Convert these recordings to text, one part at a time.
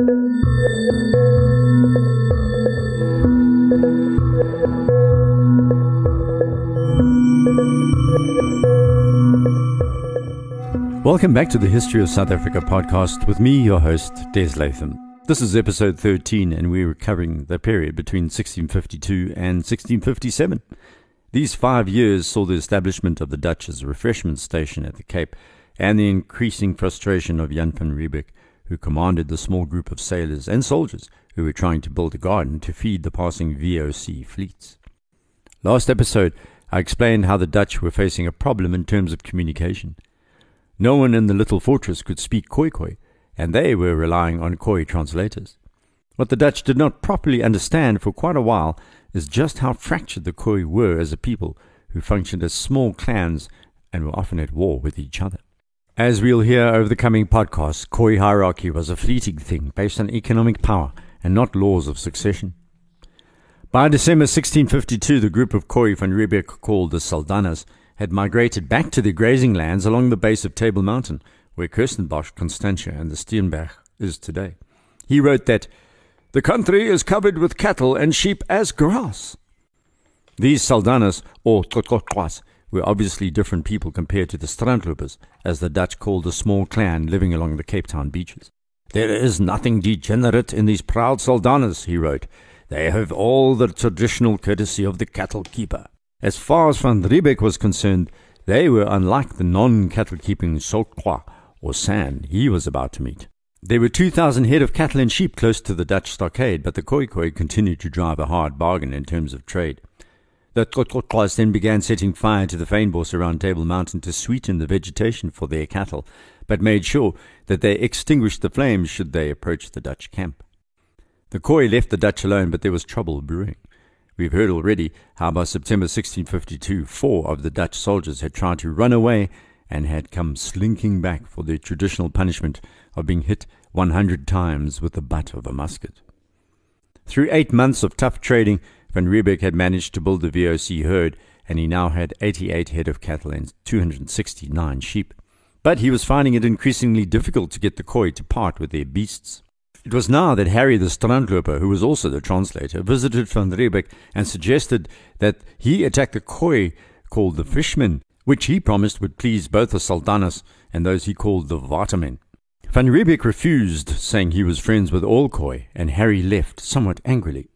Welcome back to the History of South Africa podcast with me, your host, Des Latham. This is episode 13, and we're covering the period between 1652 and 1657. These five years saw the establishment of the Dutch as a refreshment station at the Cape and the increasing frustration of Jan van Riebeeck, who commanded the small group of sailors and soldiers who were trying to build a garden to feed the passing VOC fleets. Last episode, I explained how the Dutch were facing a problem in terms of communication. No one in the little fortress could speak Khoikhoi, and they were relying on Khoi translators. What the Dutch did not properly understand for quite a while is just how fractured the Khoi were as a people who functioned as small clans and were often at war with each other. As we'll hear over the coming podcasts, Khoi hierarchy was a fleeting thing based on economic power and not laws of succession. By December 1652, the group of Khoi van Riebeeck called the Saldanhas had migrated back to their grazing lands along the base of Table Mountain, where Kirstenbosch, Constantia, and the Steenberg is today. He wrote that the country is covered with cattle and sheep as grass. These Saldanhas, or Trotkotkwas, were obviously different people compared to the Strandlopers, as the Dutch called the small clan living along the Cape Town beaches. There is nothing degenerate in these proud Saldanhas, he wrote. They have all the traditional courtesy of the cattle keeper. As far as Van Riebeeck was concerned, they were unlike the non-cattle keeping Sokwa or San he was about to meet. There were 2,000 head of cattle and sheep close to the Dutch stockade, but the Khoikhoi continued to drive a hard bargain in terms of trade. The Trotkotlas then began setting fire to the fynbos around Table Mountain to sweeten the vegetation for their cattle, but made sure that they extinguished the flames should they approach the Dutch camp. The Khoi left the Dutch alone, but there was trouble brewing. We've heard already how by September 1652, four of the Dutch soldiers had tried to run away and had come slinking back for their traditional punishment of being hit 100 times with the butt of a musket. Through eight months of tough trading, Van Riebeeck had managed to build the VOC herd, and he now had 88 head of cattle and 269 sheep. But he was finding it increasingly difficult to get the Khoi to part with their beasts. It was now that Harry the Strandloper, who was also the translator, visited Van Riebeeck and suggested that he attack the Khoi called the Fishmen, which he promised would please both the Saldanhas and those he called the Watermen. Van Riebeeck refused, saying he was friends with all Khoi, and Harry left somewhat angrily.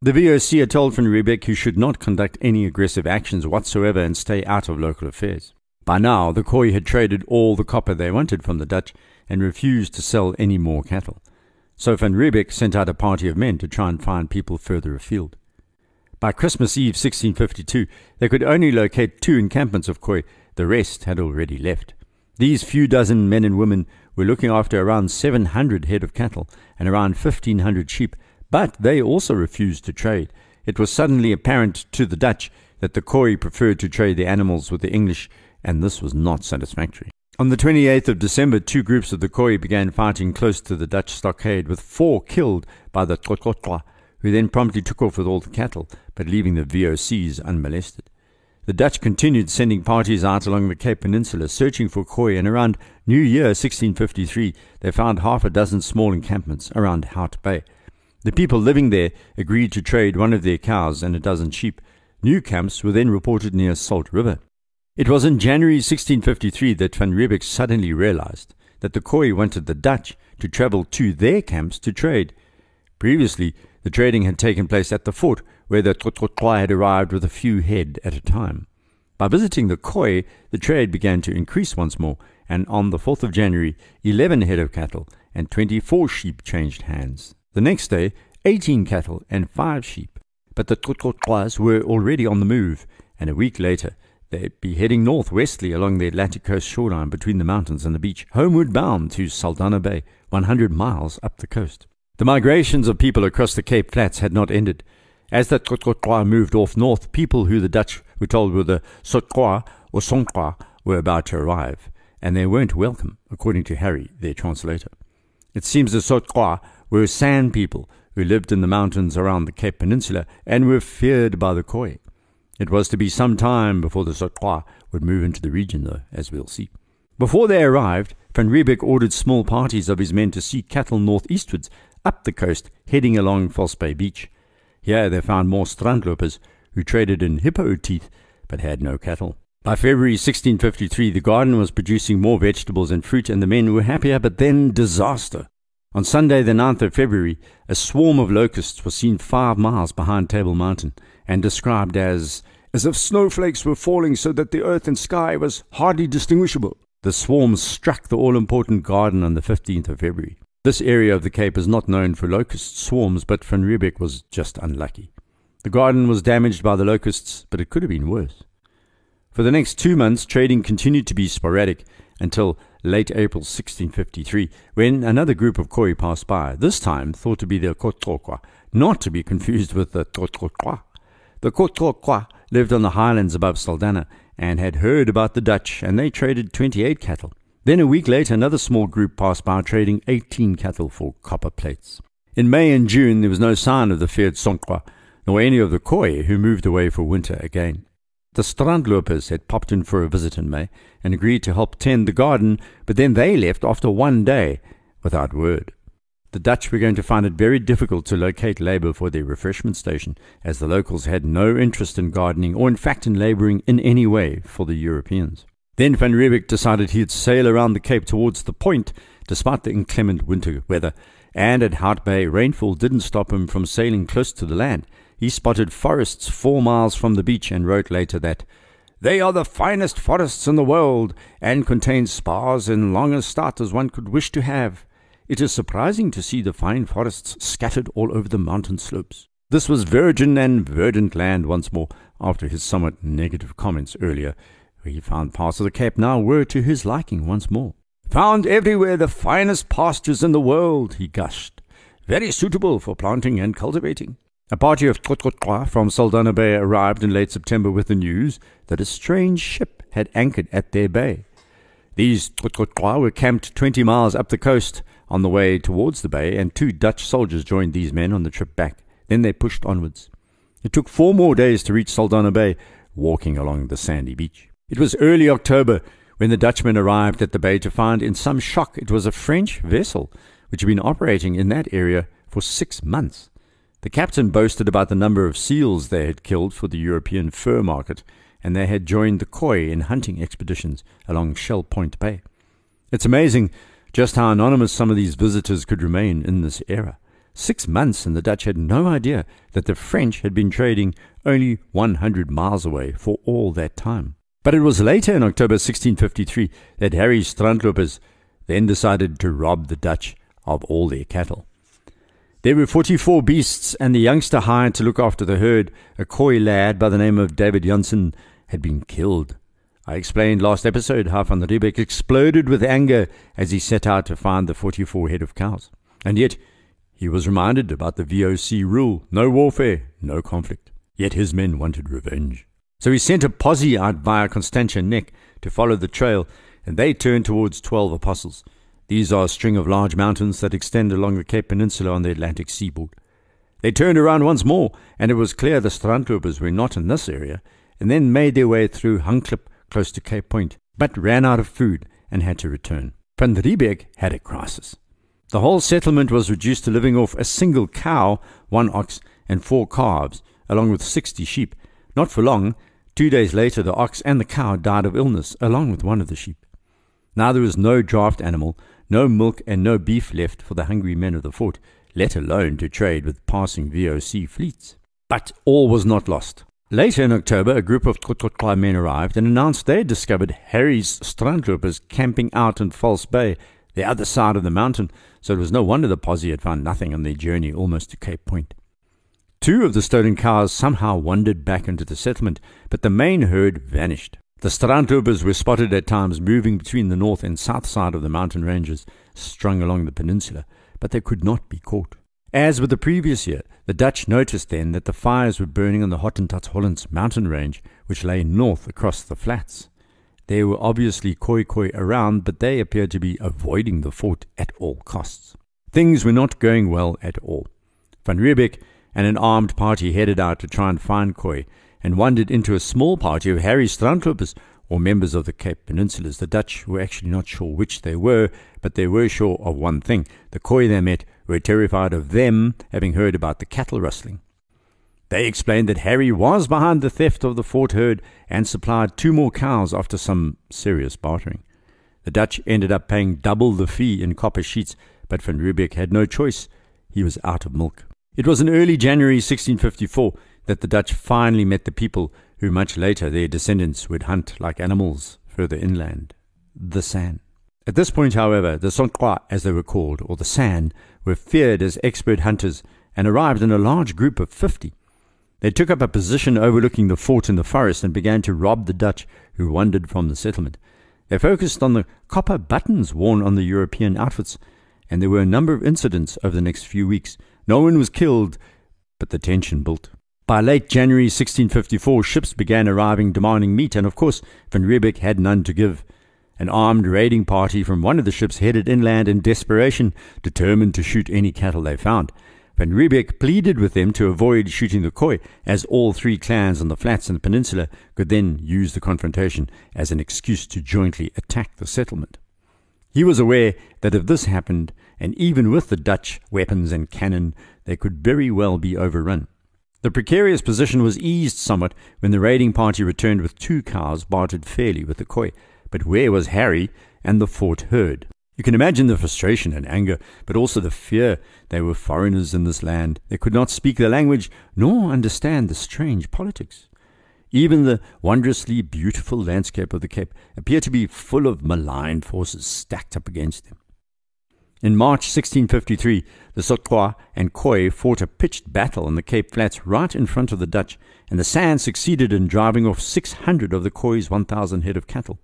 The VOC had told Van Riebeeck he should not conduct any aggressive actions whatsoever and stay out of local affairs. By now, the Khoi had traded all the copper they wanted from the Dutch and refused to sell any more cattle so Van Riebeeck sent out a party of men to try and find people further afield. By Christmas Eve 1652, they could only locate two encampments of Khoi, the rest had already left. These few dozen men and women were looking after around 700 head of cattle and around 1,500 sheep, but they also refused to trade. It was suddenly apparent to the Dutch that the Khoi preferred to trade the animals with the English, and this was not satisfactory. On the 28th of December, two groups of the Khoi began fighting close to the Dutch stockade, with four killed by the Trotkotwa, who then promptly took off with all the cattle, but leaving the VOCs unmolested. The Dutch continued sending parties out along the Cape Peninsula searching for Khoi, and around New Year 1653 they found half a dozen small encampments around Hout Bay. The people living there agreed to trade one of their cows and a dozen sheep. New camps were then reported near Salt River. It was in January 1653 that Van Riebeeck suddenly realized that the Khoi wanted the Dutch to travel to their camps to trade. Previously, the trading had taken place at the fort, where the Trotrotoi had arrived with a few head at a time. By visiting the Khoi, the trade began to increase once more, and on the 4th of January, 11 head of cattle and 24 sheep changed hands. The next day, 18 cattle and 5 sheep. But the Trotrotois were already on the move, and a week later, They'd be heading northwestly along the Atlantic coast shoreline between the mountains and the beach, homeward bound to Saldanha Bay, 100 miles up the coast. The migrations of people across the Cape Flats had not ended. As the Trotrotwa moved off north, people who the Dutch were told were the Sotqua or Sonkwa were about to arrive, and they weren't welcome, according to Harry, their translator. It seems the Sotqua were San people who lived in the mountains around the Cape Peninsula and were feared by the Khoi. It was to be some time before the Sotqua would move into the region, though, as we'll see. Before they arrived, Van Riebeeck ordered small parties of his men to seek cattle northeastwards up the coast, heading along False Bay Beach. Here they found more strandlopers who traded in hippo teeth but had no cattle. By February 1653, the garden was producing more vegetables and fruit, and the men were happier, but then disaster. On Sunday, the 9th of February, a swarm of locusts was seen five miles behind Table Mountain and described as as if snowflakes were falling so that the earth and sky was hardly distinguishable. The swarms struck the all important garden on the 15th of February. This area of the Cape is not known for locust swarms, but Van Riebeeck was just unlucky. The garden was damaged by the locusts, but it could have been worse. For the next two months, trading continued to be sporadic until late April 1653, when another group of Khoi passed by, this time thought to be the Kotrokwa, not to be confused with the Totrokwa. The Kotrokwa lived on the highlands above Saldanha and had heard about the Dutch, and they traded 28 cattle. Then a week later, another small group passed by trading 18 cattle for copper plates. In May and June, there was no sign of the feared Sonkwa, nor any of the Khoi who moved away for winter again. The Strandlopers had popped in for a visit in May and agreed to help tend the garden, but then they left after one day without word. The Dutch were going to find it very difficult to locate labour for their refreshment station, as the locals had no interest in gardening or, in fact, in labouring in any way for the Europeans. Then Van Riebeeck decided he'd sail around the Cape towards the point, despite the inclement winter weather, and at Hout Bay, rainfall didn't stop him from sailing close to the land. He spotted forests four miles from the beach and wrote later that they are the finest forests in the world and contain spars and long as start as one could wish to have. It is surprising to see the fine forests scattered all over the mountain slopes. This was virgin and verdant land once more after his somewhat negative comments earlier, where he found parts of the Cape now were to his liking once more. Found everywhere the finest pastures in the world, he gushed. Very suitable for planting and cultivating. A party of Tkotkotwa from Saldanha Bay arrived in late September with the news that a strange ship had anchored at their bay. These Tkotkotwa were camped 20 miles up the coast on the way towards the bay, and two Dutch soldiers joined these men on the trip back. Then they pushed onwards. It took four more days to reach Saldanha Bay, walking along the sandy beach. It was early October when the Dutchmen arrived at the bay to find, in some shock, it was a French vessel which had been operating in that area for six months. The captain boasted about the number of seals they had killed for the European fur market, and they had joined the Khoi in hunting expeditions along Shell Point Bay. It's amazing just how anonymous some of these visitors could remain in this era. Six months, and the Dutch had no idea that the French had been trading only 100 miles away for all that time. But it was later in October 1653 that Harry Strandlopers then decided to rob the Dutch of all their cattle. There were 44 beasts, and the youngster hired to look after the herd, a coy lad by the name of David Janssen, had been killed. I explained last episode how Van Riebeeck exploded with anger as he set out to find the 44 head of cows. And yet, he was reminded about the VOC rule no warfare, no conflict. Yet his men wanted revenge. So he sent a posse out via Constantia Neck to follow the trail, and they turned towards twelve apostles. These are a string of large mountains that extend along the Cape Peninsula on the Atlantic seaboard. They turned around once more, and it was clear the strandlopers were not in this area, and then made their way through Hangklip close to Cape Point, but ran out of food and had to return. Van Riebeeck had a crisis. The whole settlement was reduced to living off a single cow, one ox, and four calves, along with sixty sheep. Not for long, two days later, the ox and the cow died of illness, along with one of the sheep. Now there was no draft animal, no milk and no beef left for the hungry men of the fort, let alone to trade with passing VOC fleets. But all was not lost. Later in October, a group of Tkotkotwa men arrived and announced they had discovered Harry's strandlopers camping out in False Bay, the other side of the mountain, so it was no wonder the posse had found nothing on their journey almost to Cape Point. Two of the stolen cows somehow wandered back into the settlement, but the main herd vanished. The strandlopers were spotted at times moving between the north and south side of the mountain ranges strung along the peninsula, but they could not be caught. As with the previous year, the Dutch noticed then that the fires were burning on the Hottentots Hollands mountain range, which lay north across the flats. There were obviously Khoi Khoi around, but they appeared to be avoiding the fort at all costs. Things were not going well at all. Van Riebeeck and an armed party headed out to try and find Khoi, and wandered into a small party of Harry Strandlopers, or members of the Cape Peninsulas. The Dutch were actually not sure which they were, but they were sure of one thing. The Khoi they met were terrified of them having heard about the cattle rustling. They explained that Harry was behind the theft of the fort herd and supplied two more cows after some serious bartering. The Dutch ended up paying double the fee in copper sheets, but Van Riebeeck had no choice. He was out of milk. It was in early January 1654 that the Dutch finally met the people who much later their descendants would hunt like animals further inland, the San. At this point, however, the Sonqua, as they were called, or the San, were feared as expert hunters and arrived in a large group of fifty. They took up a position overlooking the fort in the forest and began to rob the Dutch who wandered from the settlement. They focused on the copper buttons worn on the European outfits, and there were a number of incidents over the next few weeks. No one was killed, but the tension built. By late January 1654, ships began arriving demanding meat, and of course, Van Riebeeck had none to give. An armed raiding party from one of the ships headed inland in desperation, determined to shoot any cattle they found. Van Riebeeck pleaded with them to avoid shooting the Khoi, as all three clans on the flats and the peninsula could then use the confrontation as an excuse to jointly attack the settlement. He was aware that if this happened, and even with the Dutch weapons and cannon, they could very well be overrun. The precarious position was eased somewhat when the raiding party returned with two cows bartered fairly with the Khoi. But where was Harry and the fort herd? You can imagine the frustration and anger, but also the fear. They were foreigners in this land. They could not speak the language, nor understand the strange politics. Even the wondrously beautiful landscape of the Cape appeared to be full of malign forces stacked up against them. In March 1653, the Sotqua and Khoi fought a pitched battle on the Cape Flats right in front of the Dutch, and the San succeeded in driving off 600 of the Khoi's 1,000 head of cattle.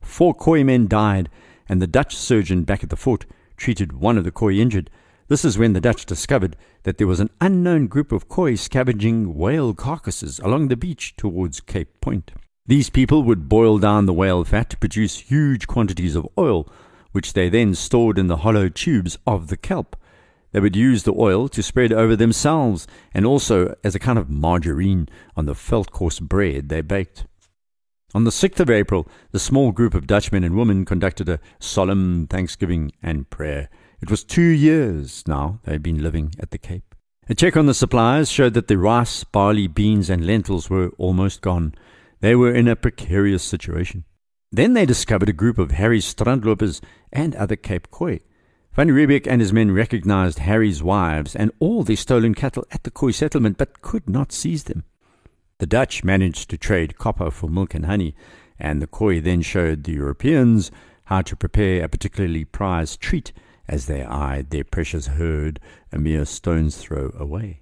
Four Khoi men died, and the Dutch surgeon back at the fort treated one of the Khoi injured. This is when the Dutch discovered that there was an unknown group of Khoi scavenging whale carcasses along the beach towards Cape Point. These people would boil down the whale fat to produce huge quantities of oil, which they then stored in the hollow tubes of the kelp. They would use the oil to spread over themselves and also as a kind of margarine on the veldkos bread they baked. On the 6th of April, the small group of Dutchmen and women conducted a solemn thanksgiving and prayer. It was two years now they had been living at the Cape. A check on the supplies showed that the rice, barley, beans, and lentils were almost gone. They were in a precarious situation. Then they discovered a group of Harry's strandlopers and other Cape Khoi. Van Riebeeck and his men recognized Harry's wives and all their stolen cattle at the Khoi settlement, but could not seize them. The Dutch managed to trade copper for milk and honey, and the Khoi then showed the Europeans how to prepare a particularly prized treat as they eyed their precious herd a mere stone's throw away.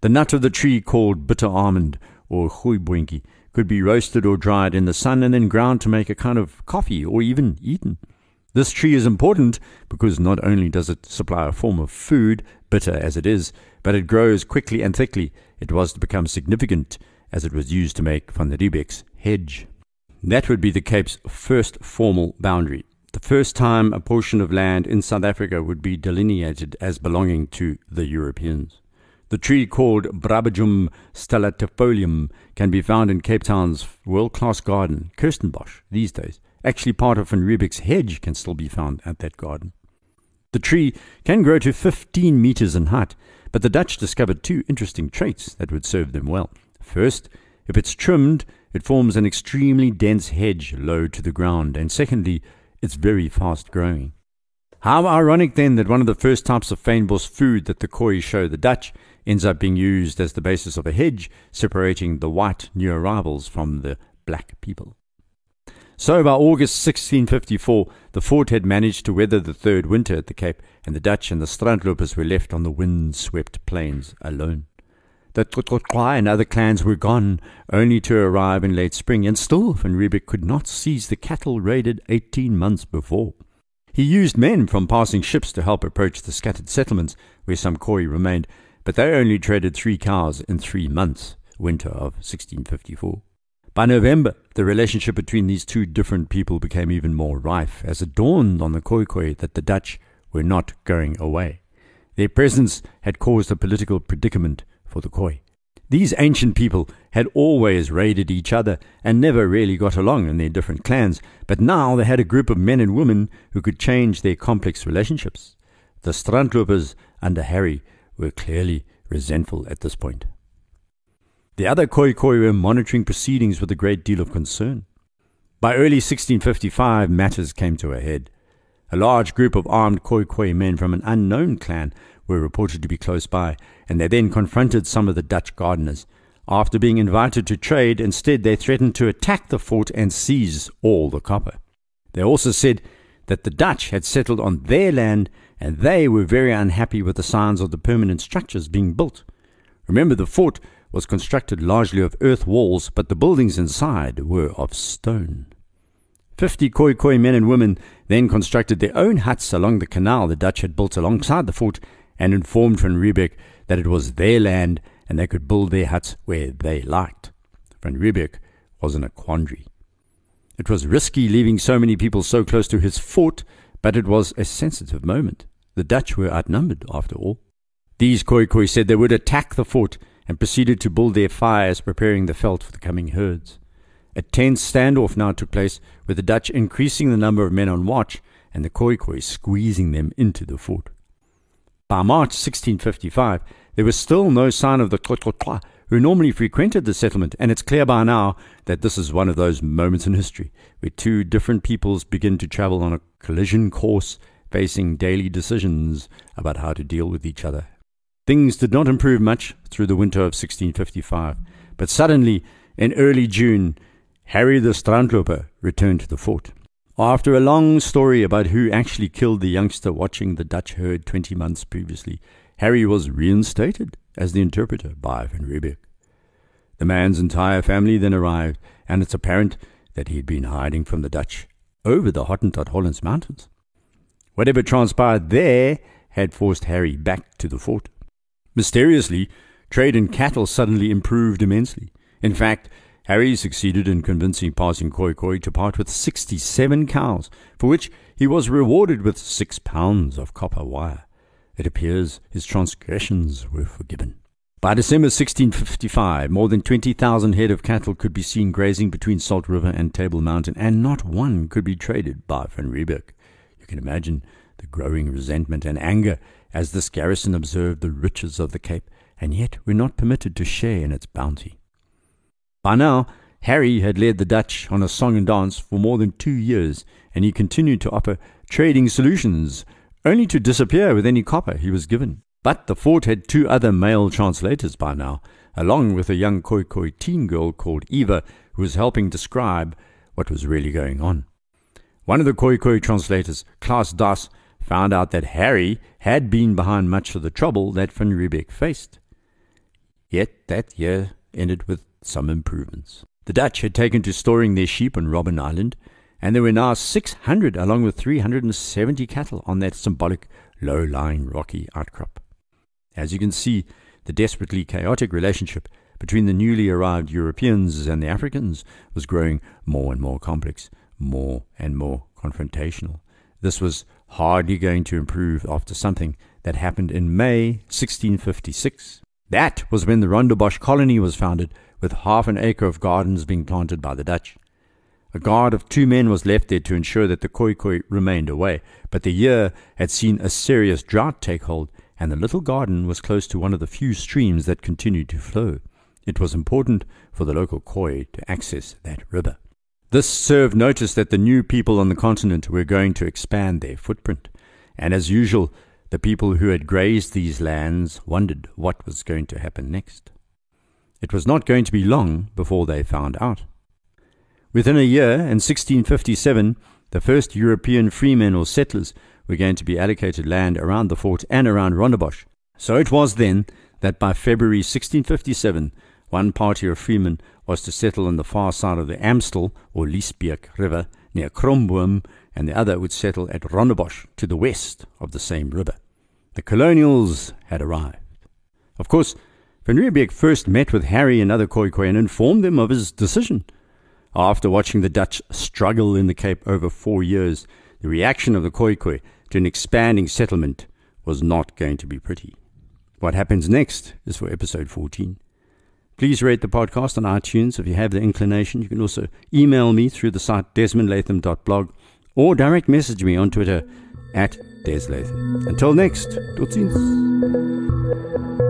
The nut of the tree called bitter almond, or goeiboontjie, could be roasted or dried in the sun and then ground to make a kind of coffee or even eaten. This tree is important because not only does it supply a form of food, bitter as it is, but it grows quickly and thickly. It was to become significant as it was used to make Van Riebeeck's hedge. That would be the Cape's first formal boundary. The first time a portion of land in South Africa would be delineated as belonging to the Europeans. The tree called Brabejum stellatifolium can be found in Cape Town's world class garden, Kirstenbosch, these days. Actually, part of Van Riebeeck's hedge can still be found at that garden. The tree can grow to 15 meters in height, but the Dutch discovered two interesting traits that would serve them well. First, if it's trimmed, it forms an extremely dense hedge low to the ground, and secondly, it's very fast growing. How ironic then that one of the first types of fynbos food that the Khoi show the Dutch ends up being used as the basis of a hedge separating the white new arrivals from the black people. So by August 1654, the fort had managed to weather the third winter at the Cape, and the Dutch and the strandlopers were left on the wind-swept plains alone. The Tototqua and other clans were gone, only to arrive in late spring, and still Van Riebeeck could not seize the cattle raided eighteen months before. He used men from passing ships to help approach the scattered settlements where some Khoi remained, but they only traded three cows in three months, winter of 1654. By November, the relationship between these two different people became even more rife as it dawned on the Khoikhoi that the Dutch were not going away. Their presence had caused a political predicament for the Khoi. These ancient people had always raided each other and never really got along in their different clans, but now they had a group of men and women who could change their complex relationships. The Strandlopers under Harry were clearly resentful at this point. The other Khoikhoi were monitoring proceedings with a great deal of concern. By early 1655, matters came to a head. A large group of armed Khoikhoi men from an unknown clan were reported to be close by, and they then confronted some of the Dutch gardeners. After being invited to trade, instead they threatened to attack the fort and seize all the copper. They also said that the Dutch had settled on their land and they were very unhappy with the signs of the permanent structures being built. Remember, the fort was constructed largely of earth walls, but the buildings inside were of stone. Fifty Khoikhoi men and women then constructed their own huts along the canal the Dutch had built alongside the fort and informed Van Riebeeck that it was their land and they could build their huts where they liked. Van Riebeeck was in a quandary. It was risky leaving so many people so close to his fort, but it was a sensitive moment. The Dutch were outnumbered, after all. These Khoikhoi said they would attack the fort and proceeded to build their fires, preparing the veld for the coming herds. A tense standoff now took place, with the Dutch increasing the number of men on watch and the Khoikhoi squeezing them into the fort. By March 1655, there was still no sign of the Tlotlotlwa, who normally frequented the settlement, and it's clear by now that this is one of those moments in history where two different peoples begin to travel on a collision course, facing daily decisions about how to deal with each other. Things did not improve much through the winter of 1655, but suddenly, in early June, Harry the Strandloper returned to the fort. After a long story about who actually killed the youngster watching the Dutch herd 20 months previously, Harry was reinstated as the interpreter by Van Riebeeck. The man's entire family then arrived, and it's apparent that he had been hiding from the Dutch over the Hottentot Hollands Mountains. Whatever transpired there had forced Harry back to the fort. Mysteriously, trade in cattle suddenly improved immensely. In fact, Harry succeeded in convincing passing Khoikhoi to part with 67 cows, for which he was rewarded with six pounds of copper wire. It appears his transgressions were forgiven. By December 1655, more than 20,000 head of cattle could be seen grazing between Salt River and Table Mountain, and not one could be traded by Van Riebeeck. You can imagine the growing resentment and anger as this garrison observed the riches of the Cape, and yet were not permitted to share in its bounty. By now, Harry had led the Dutch on a song and dance for more than two years, and he continued to offer trading solutions, only to disappear with any copper he was given. But the fort had two other male translators by now, along with a young Khoikhoi teen girl called Eva, who was helping describe what was really going on. One of the Khoikhoi translators, Klaas Das, found out that Harry had been behind much of the trouble that Van Riebeeck faced. Yet that year ended with some improvements. The Dutch had taken to storing their sheep on Robben Island, and there were now 600 along with 370 cattle on that symbolic low-lying rocky outcrop. As you can see, the desperately chaotic relationship between the newly arrived Europeans and the Africans was growing more and more complex, more and more confrontational. This was hardly going to improve after something that happened in May 1656. That was when the Rondebosch colony was founded, with half an acre of gardens being planted by the Dutch. A guard of two men was left there to ensure that the Khoikhoi remained away, but the year had seen a serious drought take hold, and the little garden was close to one of the few streams that continued to flow. It was important for the local Khoi to access that river. This served notice that the new people on the continent were going to expand their footprint, and as usual, the people who had grazed these lands wondered what was going to happen next. It was not going to be long before they found out. Within a year, in 1657, the first European freemen or settlers were going to be allocated land around the fort and around Rondebosch. So it was then that by February 1657, one party of freemen was to settle on the far side of the Amstel or Liesbeek River near Kromboom, and the other would settle at Rondebosch to the west of the same river. The colonials had arrived. Of course, Van Riebeeck first met with Harry and other Khoikhoi and informed them of his decision. After watching the Dutch struggle in the Cape over four years, the reaction of the Khoikhoi to an expanding settlement was not going to be pretty. What happens next is for episode 14. Please rate the podcast on iTunes if you have the inclination. You can also email me through the site desmondlatham.blog or direct message me on Twitter at deslatham. Until next, tot ziens.